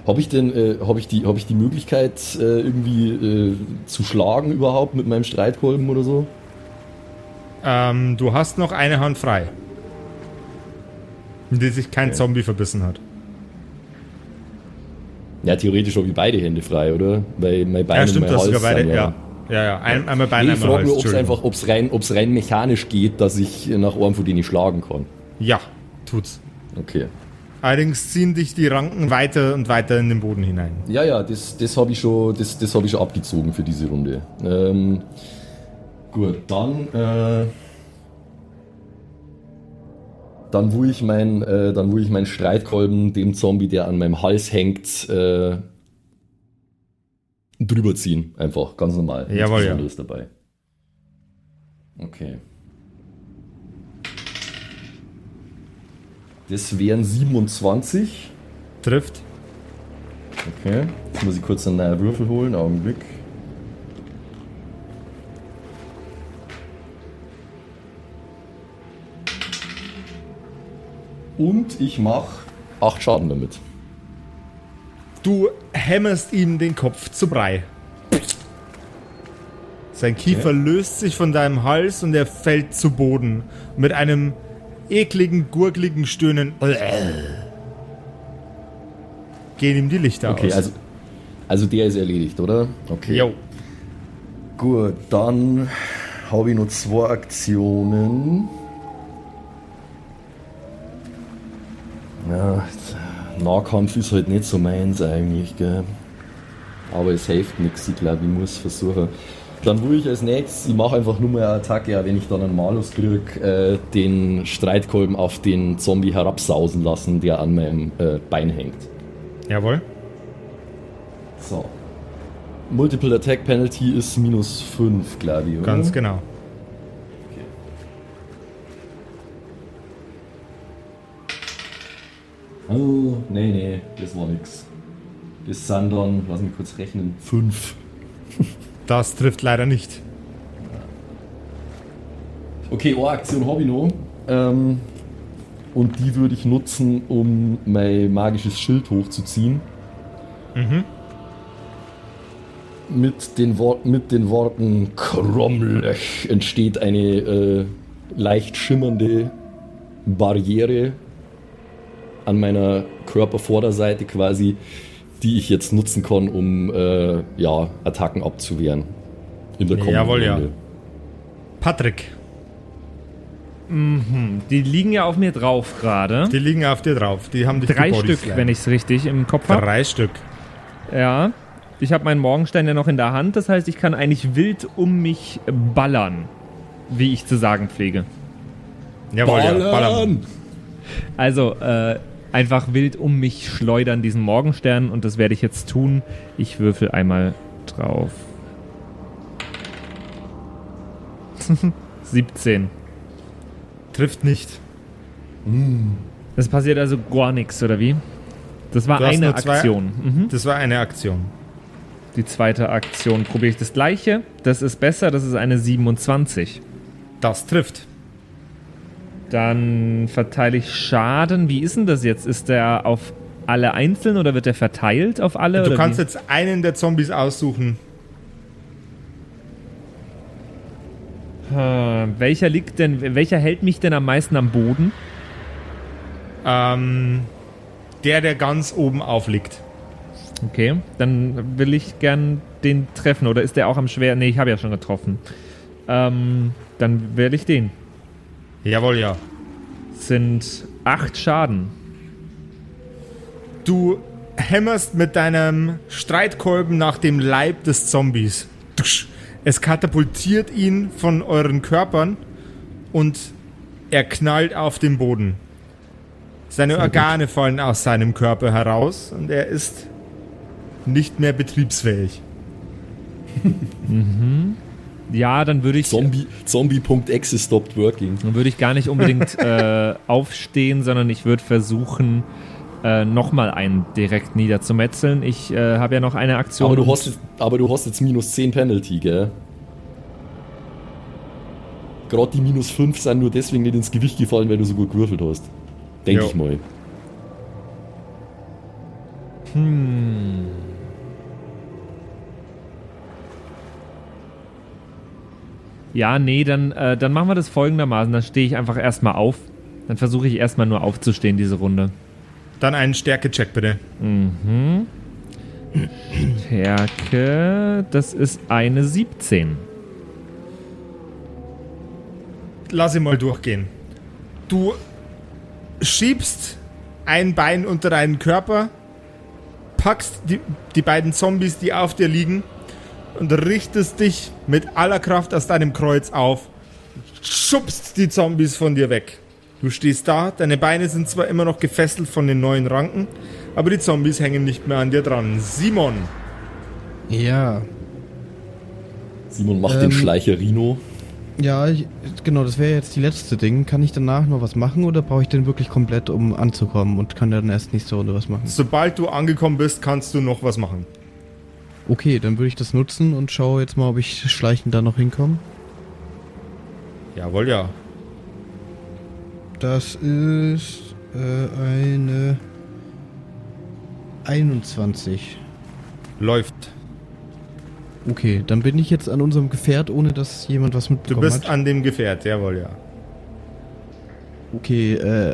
habe ich denn äh, habe ich die habe ich die Möglichkeit äh, irgendwie äh, zu schlagen überhaupt mit meinem Streitkolben oder so? Ähm, du hast noch eine Hand frei. In die sich kein Okay. Zombie verbissen hat. Ja, theoretisch habe ich beide Hände frei, oder? Weil mein Bein Ja, und stimmt, mein du hast Hals beide. sind Ja. Ja, ja. Ein, einmal Bein, Nee, ich einmal frage Hals. nur, ob es einfach, ob es rein, ob's rein mechanisch geht, dass ich nach einem von denen schlagen kann. Ja, tut's. Okay. Allerdings ziehen dich die Ranken weiter und weiter in den Boden hinein. Ja, ja, das, das habe ich, schon- das, das hab ich schon abgezogen für diese Runde. Ähm, gut, dann, äh, dann wo ich mein, äh, dann wo ich meinen Streitkolben dem Zombie, der an meinem Hals hängt, äh, drüber ziehen. Einfach, ganz normal. Jawohl, ja. Dabei. Okay. Das wären 27. Trifft. Okay, jetzt muss ich kurz einen neuen Würfel holen, Augenblick. Und ich mache 8 Schaden damit. Du hämmerst ihm den Kopf zu Brei. Sein Kiefer löst sich von deinem Hals und er fällt zu Boden. Mit einem ekligen, gurgligen Stöhnen gehen ihm die Lichter Okay, aus. also, also der ist erledigt, oder? Okay. Jo. Gut, dann habe ich noch zwei Aktionen. Nahkampf ist halt nicht so meins eigentlich, gell. Aber es hilft nichts, ich glaube, ich muss versuchen. Dann will ich als nächstes, ich mache einfach nur mal eine Attacke, wenn ich dann einen Malus kriege, äh, den Streitkolben auf den Zombie herabsausen lassen, der an meinem äh, Bein hängt. Jawohl. So. Multiple Attack Penalty ist minus 5, glaube ich, oder? Ganz genau. Nee, nee, das war nix. Das sind dann, lass mich kurz rechnen, 5. Das trifft leider nicht. Okay, eine Aktion habe ich noch. Ähm, und die würde ich nutzen, um mein magisches Schild hochzuziehen. Mit, den Wort, mit den Worten Kromlech entsteht eine äh, leicht schimmernde Barriere an meiner Körpervorderseite quasi, die ich jetzt nutzen kann, um äh, ja, Attacken abzuwehren. In der kommenden Jawohl, ja. Runde. Patrick. Mhm. Die liegen ja auf mir drauf gerade. Die liegen auf dir drauf. Die haben dich Drei. Stück, wenn ich es richtig im Kopf habe. Drei Stück. Ja. Ich habe meinen Morgenstein ja noch in der Hand, das heißt, ich kann eigentlich wild um mich ballern, wie ich zu sagen pflege. Jawohl, ja. Ballern. Ballern! Also äh, einfach wild um mich schleudern, diesen Morgenstern, und das werde ich jetzt tun. Ich würfel einmal drauf. 17. Trifft nicht. Das passiert also gar nichts, oder wie? Das war eine Aktion. Mhm. Das war eine Aktion. Die zweite Aktion probiere ich das gleiche. Das ist besser, das ist eine 27. Das trifft. Dann verteile ich Schaden. Wie ist denn das jetzt? Ist der auf alle einzeln oder wird der verteilt auf alle? Du kannst wie? jetzt einen der Zombies aussuchen. Hm, welcher liegt denn, welcher hält mich denn am meisten am Boden? Ähm, der, der ganz oben aufliegt. Okay, dann will ich gern den treffen. Oder ist der auch am schwer? Nee, ich habe ja schon getroffen. Ähm, dann wähle ich den. Jawohl, ja. Sind acht Schaden. Du hämmerst mit deinem Streitkolben nach dem Leib des Zombies. Es katapultiert ihn von euren Körpern und er knallt auf den Boden. Seine Organe fallen aus seinem Körper heraus und er ist nicht mehr betriebsfähig. Ja, dann würde ich, Zombie, Zombie.exe stopped working. dann würde ich gar nicht unbedingt äh, aufstehen, sondern ich würde versuchen, äh, nochmal einen direkt niederzumetzeln. Ich äh, habe ja noch eine Aktion. Aber du, hast jetzt, aber du hast jetzt minus 10 Penalty, gell? Gerade die minus 5 sind nur deswegen nicht ins Gewicht gefallen, weil du so gut gewürfelt hast. Denke ich mal. Ja, nee, dann, äh, dann machen wir das folgendermaßen. Dann stehe ich einfach erstmal auf. Dann versuche ich erstmal nur aufzustehen, diese Runde. Dann einen Stärke-Check bitte. Stärke, das ist eine 17. Lass ihn mal durchgehen. Du schiebst ein Bein unter deinen Körper, packst die, die beiden Zombies, die auf dir liegen, und richtest dich mit aller Kraft aus deinem Kreuz auf, schubst die Zombies von dir weg. Du stehst da, deine Beine sind zwar immer noch gefesselt von den neuen Ranken, aber die Zombies hängen nicht mehr an dir dran. Simon, Ja. Simon macht Ähm, den Schleicher Rino. Ja, ich, genau, das wäre jetzt die letzte Ding. Kann ich danach noch was machen oder brauche ich den wirklich komplett, um anzukommen und kann dann erst nächste Runde was machen? sobald du angekommen bist, kannst du noch was machen. Okay, dann würde ich das nutzen und schaue jetzt mal, ob ich schleichend da noch hinkomme. Jawohl, ja. Das ist äh, eine 21. Läuft. Okay, dann bin ich jetzt an unserem Gefährt, ohne dass jemand was Du mitbekommen bist hat. an dem Gefährt, jawohl, ja. Okay, äh.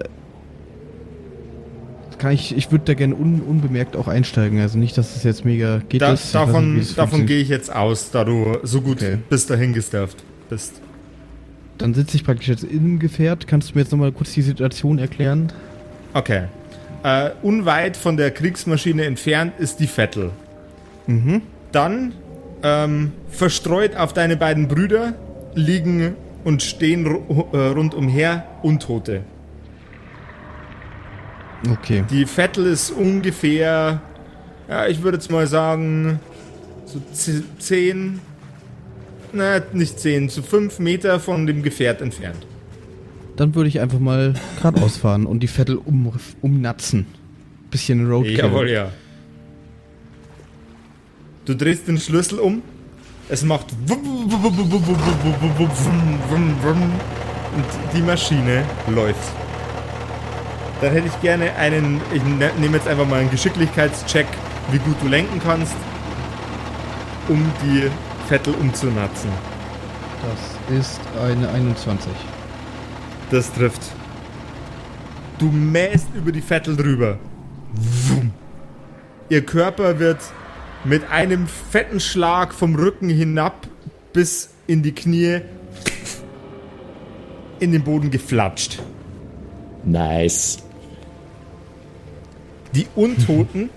Kann ich, ich würde da gerne un, unbemerkt auch einsteigen. Also nicht, dass es jetzt mega geht. Da, ist. Davon nicht, davon gehe ich jetzt aus, da du so gut Okay. bis dahin gestafft bist. Dann sitze ich praktisch jetzt im Gefährt. Kannst du mir jetzt nochmal kurz die Situation erklären? Okay. Äh, unweit von der Kriegsmaschine entfernt ist die Vettel. Mhm. Dann ähm, verstreut auf deine beiden Brüder liegen und stehen ru äh, rundumher Untote. Okay. Die Vettel ist ungefähr, ja, ich würde jetzt mal sagen, so 10, na, nicht 10, zu so 5 Meter von dem Gefährt entfernt. Dann würde ich einfach mal geradeaus fahren und die Vettel um, umnatzen. Bisschen Roadkill. Jawohl, ja. Du drehst den Schlüssel um, es macht und die Maschine läuft. Dann hätte ich gerne einen, ich ne- nehme jetzt einfach mal einen Geschicklichkeitscheck, wie gut du lenken kannst, um die Vettel umzunatzen. Das ist eine 21. Das trifft. Du mähst über die Vettel drüber. Wum. Ihr Körper wird mit einem fetten Schlag vom Rücken hinab bis in die Knie in den Boden geflatscht. Nice. Die Untoten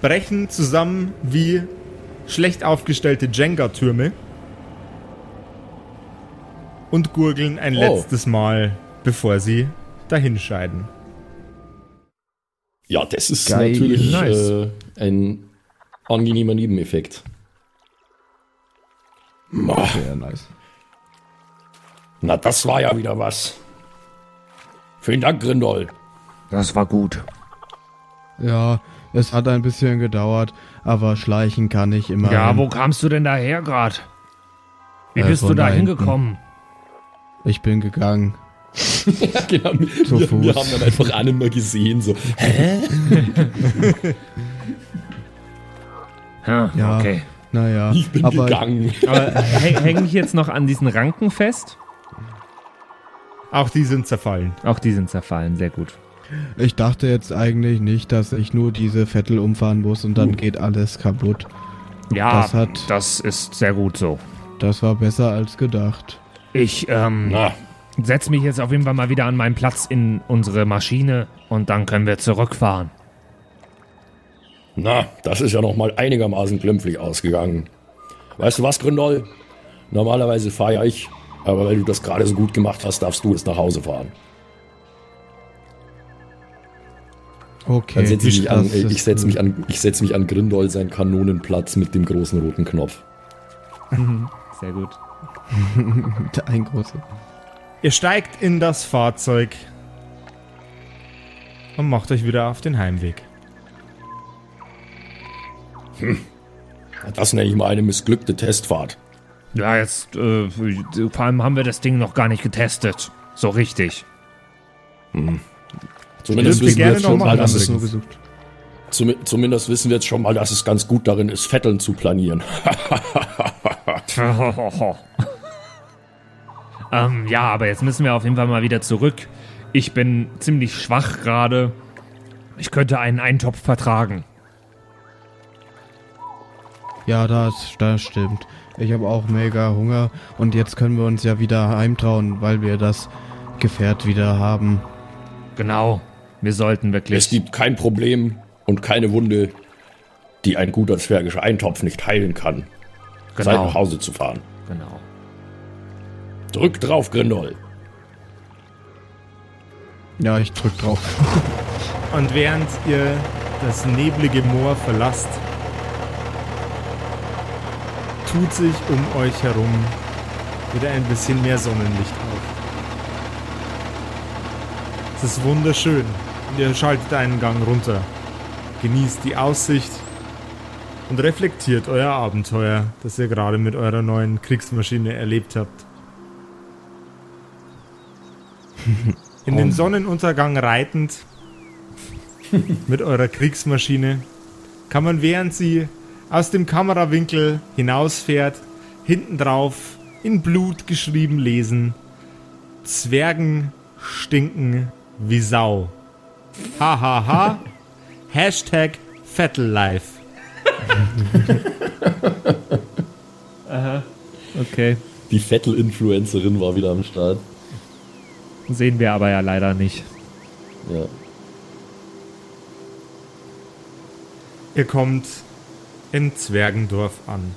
brechen zusammen wie schlecht aufgestellte Jenga-Türme und gurgeln ein Oh. letztes Mal, bevor sie dahinscheiden. Ja, das ist Geil. natürlich Nice. äh, ein angenehmer Nebeneffekt. Ma, Sehr nice. na, das war ja wieder was. Vielen Dank, Grindol. Das war gut. Ja, es hat ein bisschen gedauert, aber schleichen kann ich immer. Ja, wo kamst du denn daher gerade? Wie Äh, bist du da hingekommen? Ich bin gegangen. Ja, genau. Zu wir, wir Fuß. haben dann einfach alle mal gesehen, so. Ja, Ja. okay. Naja, Ich bin aber gegangen. Aber hänge ich jetzt noch an diesen Ranken fest? Auch die sind zerfallen. Auch die sind zerfallen, sehr gut. Ich dachte jetzt eigentlich nicht, dass ich nur diese Vettel umfahren muss und dann geht alles kaputt. Ja, Das hat- das ist sehr gut so. Das war besser als gedacht. Ich ähm, Na, setze mich jetzt auf jeden Fall mal wieder an meinen Platz in unsere Maschine und dann können wir zurückfahren. na, das ist ja noch mal einigermaßen glimpflich ausgegangen. Weißt du was, Grindol? Normalerweise fahre ja ich, aber weil du das gerade so gut gemacht hast, darfst du jetzt nach Hause fahren. Okay. Dann setze ich mich an, ich setze mich an, ich setze mich an Grindol seinen Kanonenplatz mit dem großen roten Knopf. Sehr gut. Ein großer. Ihr steigt in das Fahrzeug und macht euch wieder auf den Heimweg. Das nenne ich mal eine missglückte Testfahrt. Ja, jetzt äh, vor allem haben wir das Ding noch gar nicht getestet. So richtig. Zumindest wissen, wir jetzt schon mal, dass es, zumindest wissen wir jetzt schon mal, dass es ganz gut darin ist, Vetteln zu planieren. ähm, ja, aber jetzt müssen wir auf jeden Fall mal wieder zurück. Ich bin ziemlich schwach gerade. Ich könnte einen Eintopf vertragen. Ja, das, das stimmt. Ich habe auch mega Hunger und jetzt können wir uns ja wieder heimtrauen, weil wir das Gefährt wieder haben. Genau. Wir sollten es wirklich. gibt kein Problem und keine Wunde, die ein guter zwergischer Eintopf nicht heilen kann. Zeit nach Genau. Hause zu fahren. Genau. Drück drauf, Grindol. Ja, ich drück drauf. Und während ihr das neblige Moor verlasst, tut sich um euch herum wieder ein bisschen mehr Sonnenlicht auf. Es ist wunderschön. Ihr schaltet einen Gang runter, genießt die Aussicht und reflektiert euer Abenteuer, das ihr gerade mit eurer neuen Kriegsmaschine erlebt habt. In den Sonnenuntergang reitend mit eurer Kriegsmaschine kann man, während sie aus dem Kamerawinkel hinausfährt, hinten drauf in Blut geschrieben lesen: Zwergen stinken wie Sau. Hahaha. Ha, ha. Hashtag Vettellife. Okay. Die Vettel-Influencerin war wieder am Start. Sehen wir aber ja leider nicht. Ja. Ihr kommt in Zwergendorf an.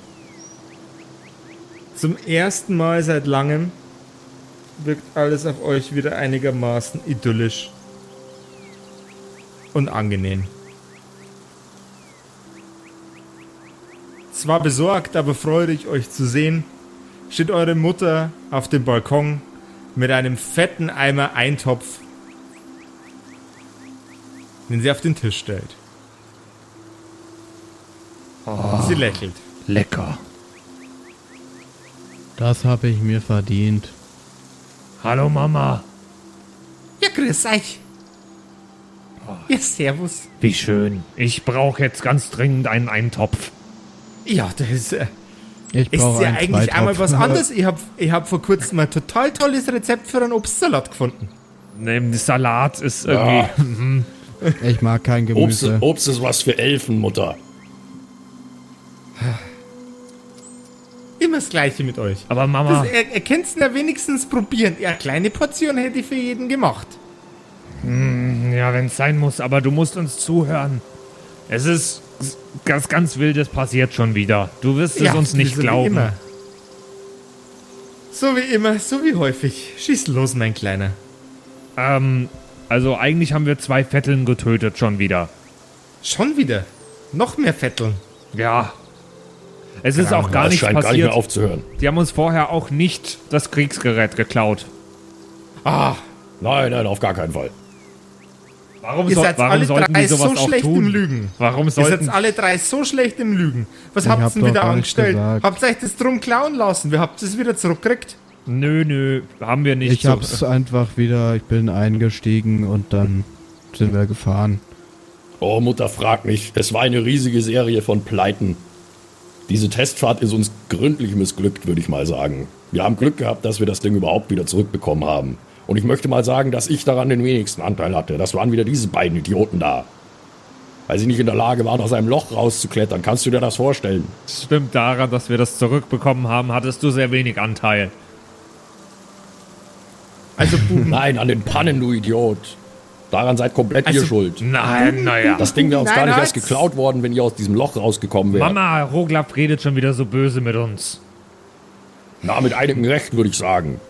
Zum ersten Mal seit langem wirkt alles auf euch wieder einigermaßen idyllisch und angenehm. Zwar besorgt, aber freudig euch zu sehen, steht eure Mutter auf dem Balkon mit einem fetten Eimer Eintopf, den sie auf den Tisch stellt. Sie lächelt. Lecker. Das habe ich mir verdient. Hallo Mama. Ja, grüß euch. Ja, servus. Wie schön. Ich brauche jetzt ganz dringend einen Eintopf. Ja, das ist, äh, Ich ist brauche ja einen eigentlich Zweitopf. einmal was anderes. Ich habe ich hab vor kurzem ein total tolles Rezept für einen Obstsalat gefunden. Ne, Salat ist irgendwie. Ich mag kein Obst, Gemüse. Obst ist was für Elfen, Mutter. Immer das Gleiche mit euch. Aber Mama, Das, er, er kennt's ja wenigstens probieren. Ja, kleine Portion hätte ich für jeden gemacht. Ja, wenn es sein muss, aber du musst uns zuhören. Es ist ganz, ganz Wildes passiert schon wieder. Du wirst es Ja, uns nicht so wie glauben. immer. So wie immer, so wie häufig. Schieß los, mein Kleiner. Ähm, also eigentlich haben wir zwei Vetteln getötet schon wieder. Schon wieder. Noch mehr Vetteln. Ja. Es ist auch gar das nichts scheint gar nicht passiert. mehr aufzuhören. Die haben uns vorher auch nicht das Kriegsgerät geklaut. Ah, Nein, nein, auf gar keinen Fall. Warum, ihr soll- seid warum alle sollten drei die sowas so auch schlecht tun? im Lügen. Warum Ihr sollten seid alle drei so schlecht im Lügen. Was Ich habt hab ihr denn wieder angestellt? gesagt. Habt ihr euch das drum klauen lassen? Wir habt es wieder zurückgekriegt? Nö, nö, haben wir nicht. Ich so. hab's einfach wieder, ich bin eingestiegen und dann sind wir gefahren. Oh, Mutter, frag nicht. Es war eine riesige Serie von Pleiten. Diese Testfahrt ist uns gründlich missglückt, würde ich mal sagen. Wir haben Glück gehabt, dass wir das Ding überhaupt wieder zurückbekommen haben. Und ich möchte mal sagen, dass ich daran den wenigsten Anteil hatte. Das waren wieder diese beiden Idioten da. Weil sie nicht in der Lage waren, aus einem Loch rauszuklettern. Kannst du dir das vorstellen? Stimmt daran, dass wir das zurückbekommen haben, hattest du sehr wenig Anteil. Also, Buben, Nein, an den Pannen, du Idiot. Daran seid komplett Also- ihr schuld. Nein, naja. Das Ding wäre uns Nein, gar nicht nein. erst geklaut worden, wenn ihr aus diesem Loch rausgekommen wärt. Mama, Roglaf redet schon wieder so böse mit uns. Na, mit einigem Recht, würde ich sagen.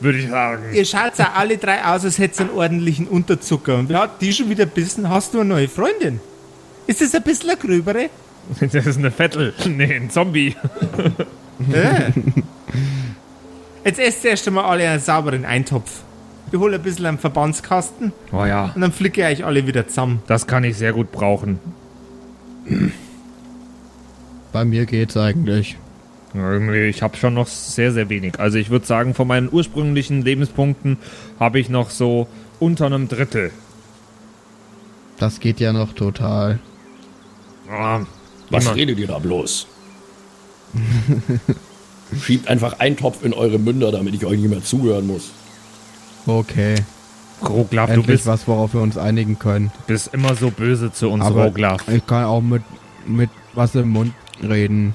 Würde ich sagen. ihr schaut ja alle drei aus, als hättet ihr einen ordentlichen Unterzucker. Und wer hat die schon wieder bissen? Hast du eine neue Freundin? Ist das ein bisschen eine gröbere? Das ist eine Vettel. Nee, ein Zombie. Äh. Jetzt esst ihr erst einmal alle einen sauberen Eintopf. Ich hole ein bisschen einen Verbandskasten Oh ja, und dann flicke ich euch alle wieder zusammen. das kann ich sehr gut brauchen. Bei mir geht's eigentlich. Irgendwie, ich habe schon noch sehr, sehr wenig. Also ich würde sagen, von meinen ursprünglichen Lebenspunkten habe ich noch so unter einem Drittel. Das geht ja noch total. Ah, Was immer. redet ihr da bloß? Schiebt einfach einen Topf in eure Münder, damit ich euch nicht mehr zuhören muss. Okay. Roglaf, du Endlich bist, was, worauf wir uns einigen können. bist immer so böse zu uns, Aber Roglaf. ich kann auch mit, mit was im Mund reden.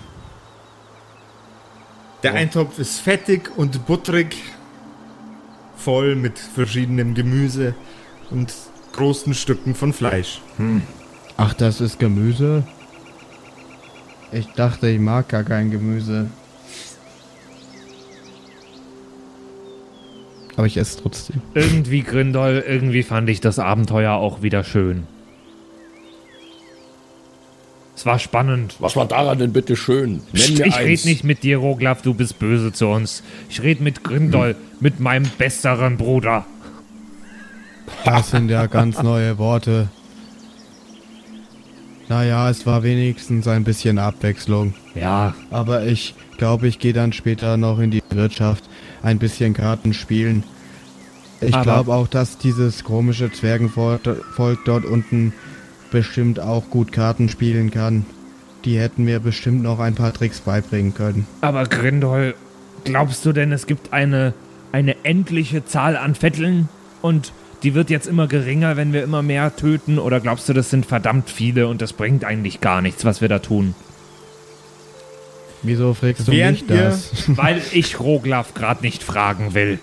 Der Eintopf ist fettig und butterig, voll mit verschiedenem Gemüse und großen Stücken von Fleisch. Ach, das ist Gemüse? Ich dachte, ich mag gar kein Gemüse. Aber ich esse trotzdem. Irgendwie, Grindol, irgendwie fand ich das Abenteuer auch wieder schön. Es war spannend. Was war daran denn bitte schön? Nenn mir ich eins. rede nicht mit dir, Roglaf, du bist böse zu uns. Ich rede mit Grindol, mit meinem besseren Bruder. Das sind ja ganz neue Worte. Naja, es war wenigstens ein bisschen Abwechslung. Ja, Aber ich glaube, ich gehe dann später noch in die Wirtschaft ein bisschen Karten spielen. Ich glaube auch, dass dieses komische Zwergenvolk Volk dort unten bestimmt auch gut Karten spielen kann. Die hätten mir bestimmt noch ein paar Tricks beibringen können. aber Grindol, glaubst du denn, es gibt eine, eine endliche Zahl an Vetteln? Und die wird jetzt immer geringer, wenn wir immer mehr töten? Oder glaubst du, das sind verdammt viele und das bringt eigentlich gar nichts, was wir da tun? Wieso fragst du Während mich ihr- das? Weil ich Roglaf gerade nicht fragen will.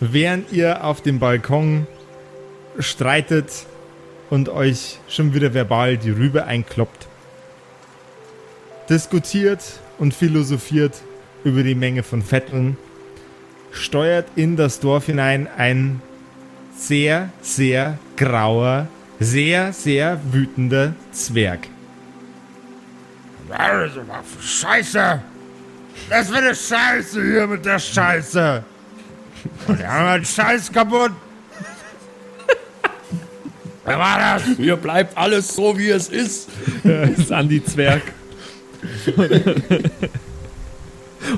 Während ihr auf dem Balkon streitet und euch schon wieder verbal die Rübe einkloppt, diskutiert und philosophiert über die Menge von Vetteln, steuert in das Dorf hinein ein sehr, sehr grauer, sehr, sehr wütender Zwerg. Scheiße! Das wird eine Scheiße hier mit der Scheiße! Wir haben einen Scheiß kaputt! Wer war das? Hier bleibt alles so, wie es ist. Das ist Andi Zwerg.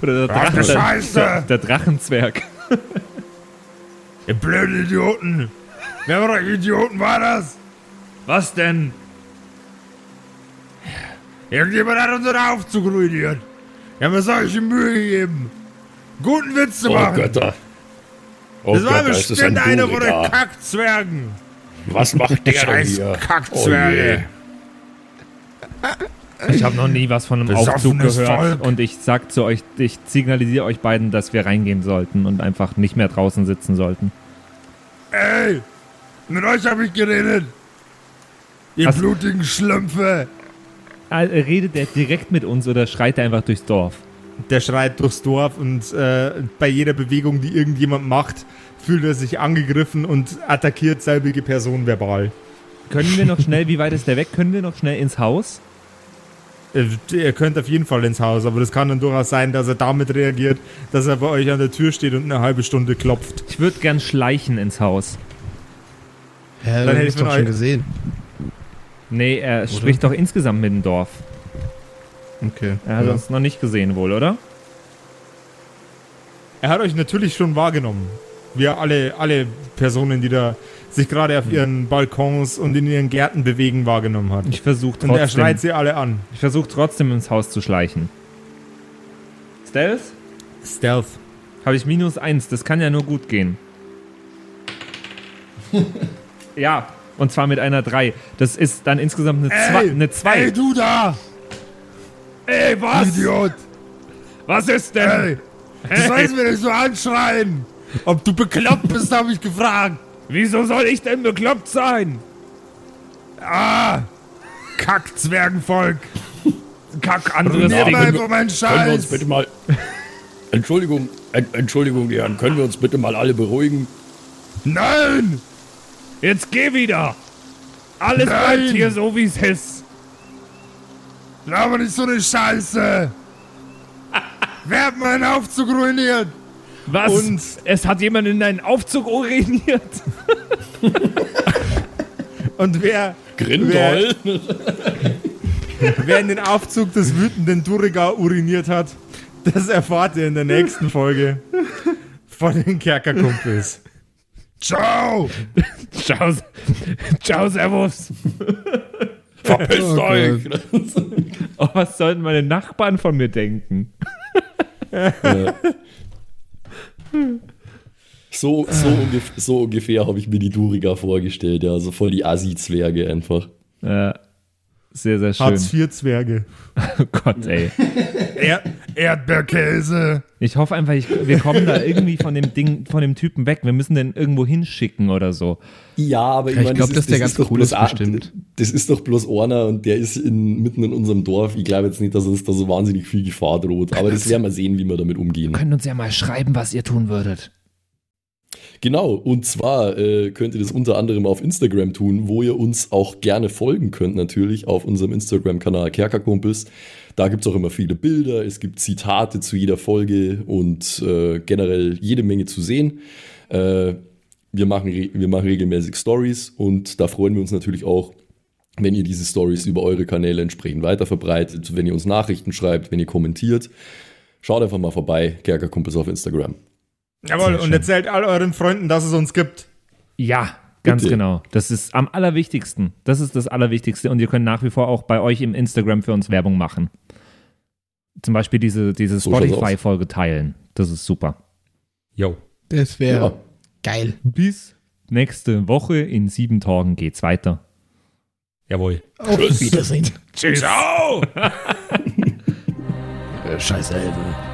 Oder der, Ach, Drachen, Scheiße! der, der Drachenzwerg. Ihr blöden Idioten! Wer von euch Idioten war das? Was denn? Irgendjemand hat unseren Aufzug ruiniert. Wir haben uns solche Mühe gegeben. Guten Witz zu Oh machen. Götter. Oh das war Götter, bestimmt ein einer von den. Kackzwergen. Was macht der Scheiß hier? Kackzwerge. Oh Ich habe noch nie was von einem Aufzug Besoffenes gehört Volk. und ich sag zu euch, ich signalisiere euch beiden, dass wir reingehen sollten und einfach nicht mehr draußen sitzen sollten. Ey, mit euch habe ich geredet. Ihr Was? blutigen Schlümpfe. Ah, Redet der direkt mit uns oder schreit er einfach durchs Dorf? Der schreit durchs Dorf und äh, bei jeder Bewegung, die irgendjemand macht, fühlt er sich angegriffen und attackiert selbige Person verbal. Können wir noch schnell, wie weit ist der weg? Können wir noch schnell ins Haus? Äh, Ihr könnt auf jeden Fall ins Haus, aber das kann dann durchaus sein, dass er damit reagiert, dass er bei euch an der Tür steht und eine halbe Stunde klopft. Ich würde gern schleichen ins Haus. Ja, Dann dann hätte ich doch schon gesehen. Nee, er spricht doch insgesamt mit dem Dorf. Okay. Er hat ja. uns noch nicht gesehen wohl, oder? Er hat euch natürlich schon wahrgenommen. Wir alle, alle Personen, die da sich gerade auf ihren Balkons und in ihren Gärten bewegen, wahrgenommen hat. Ich versuche Und er trotzdem, schreit sie alle an. ich versuch trotzdem ins Haus zu schleichen. Stealth? Stealth. Habe ich minus eins, das kann ja nur gut gehen. ja, und zwar mit einer 3. Das ist dann insgesamt eine 2. Eine zwei. Ey, du da! Ey, was? Idiot! Was ist denn? Ey! Du sollst mir nicht so anschreien! Ob du bekloppt bist, habe ich gefragt! Wieso soll ich denn bekloppt sein? Ah! Kack-Zwergenvolk! Kack, anderes Ding. Können wir uns Scheiß! bitte mal. Entschuldigung, Ent- Entschuldigung, Herren, können wir uns bitte mal alle beruhigen? Nein! Jetzt geh wieder. Alles Nein. bleibt hier so, wie es ist. Laber nicht so eine Scheiße! Wer hat meinen Aufzug ruiniert? Was? Und- es hat jemand in deinen Aufzug uriniert. Und wer, Grindol? wer in den Aufzug des wütenden Duriga uriniert hat, das erfahrt ihr in der nächsten Folge von den Kerkerkumpels. Ciao! Ciao, ciao, Servus. Verpisst Oh euch! Oh, was sollten meine Nachbarn von mir denken? So, so, ungef so ungefähr habe ich mir die Duriga vorgestellt, ja. So voll die Assi-Zwerge einfach. Äh, sehr, sehr schön. Hartz IV Zwerge. Oh Gott, ey. Er Erdbeerkäse. Ich hoffe einfach, ich, wir kommen da irgendwie von dem Ding, von dem Typen weg. Wir müssen den irgendwo hinschicken oder so. Ja, aber ich, ich mein, glaub, dass der ganz cool ist, a- bestimmt. Das ist doch bloß einer und der ist in, mitten in unserem Dorf. Ich glaube jetzt nicht, dass uns da so wahnsinnig viel Gefahr droht. Aber das werden wir sehen, wie wir damit umgehen. Können uns ja mal schreiben, was ihr tun würdet. Genau, und zwar äh, könnt ihr das unter anderem auf Instagram tun, wo ihr uns auch gerne folgen könnt, natürlich auf unserem Instagram-Kanal Kerkerkumpels. Da gibt es auch immer viele Bilder, es gibt Zitate zu jeder Folge und äh, generell jede Menge zu sehen. Äh, wir, machen wir machen regelmäßig Stories und da freuen wir uns natürlich auch, wenn ihr diese Stories über eure Kanäle entsprechend weiterverbreitet, wenn ihr uns Nachrichten schreibt, wenn ihr kommentiert. Schaut einfach mal vorbei, Kerkerkumpels auf Instagram. Jawohl, und erzählt all euren Freunden, dass es uns gibt. Ja, ganz Bitte. genau. Das ist am allerwichtigsten. Das ist das Allerwichtigste. Und ihr könnt nach wie vor auch bei euch im Instagram für uns Werbung machen. Zum Beispiel diese, diese So Spotify-Folge teilen. Das ist super. Jo. Das wäre Ja. geil. Bis nächste Woche. In sieben Tagen geht's weiter. Jawohl. Auf Wiedersehen. Tschüss. Ciao! Scheiße, Helden.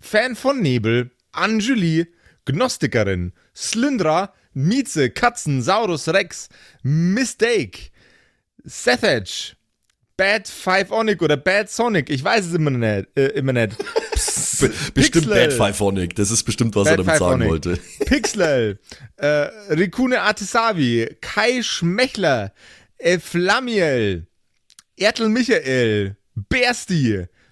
Fan von Nebel, Anjuli, Gnostikerin, Slyndra, Mieze, Katzen, Saurus Rex, Mistake, Sethage, Bad Five Onic oder Bad Sonic, ich weiß es immer nicht, äh, immer nicht. Bestimmt. Bad Fivephonic. Das ist bestimmt, was er Bad damit sagen wollte. Pixel, äh, Rikune Artesavi, Kai Schmechler, Eflamiel, Ertel Michael, Bersti,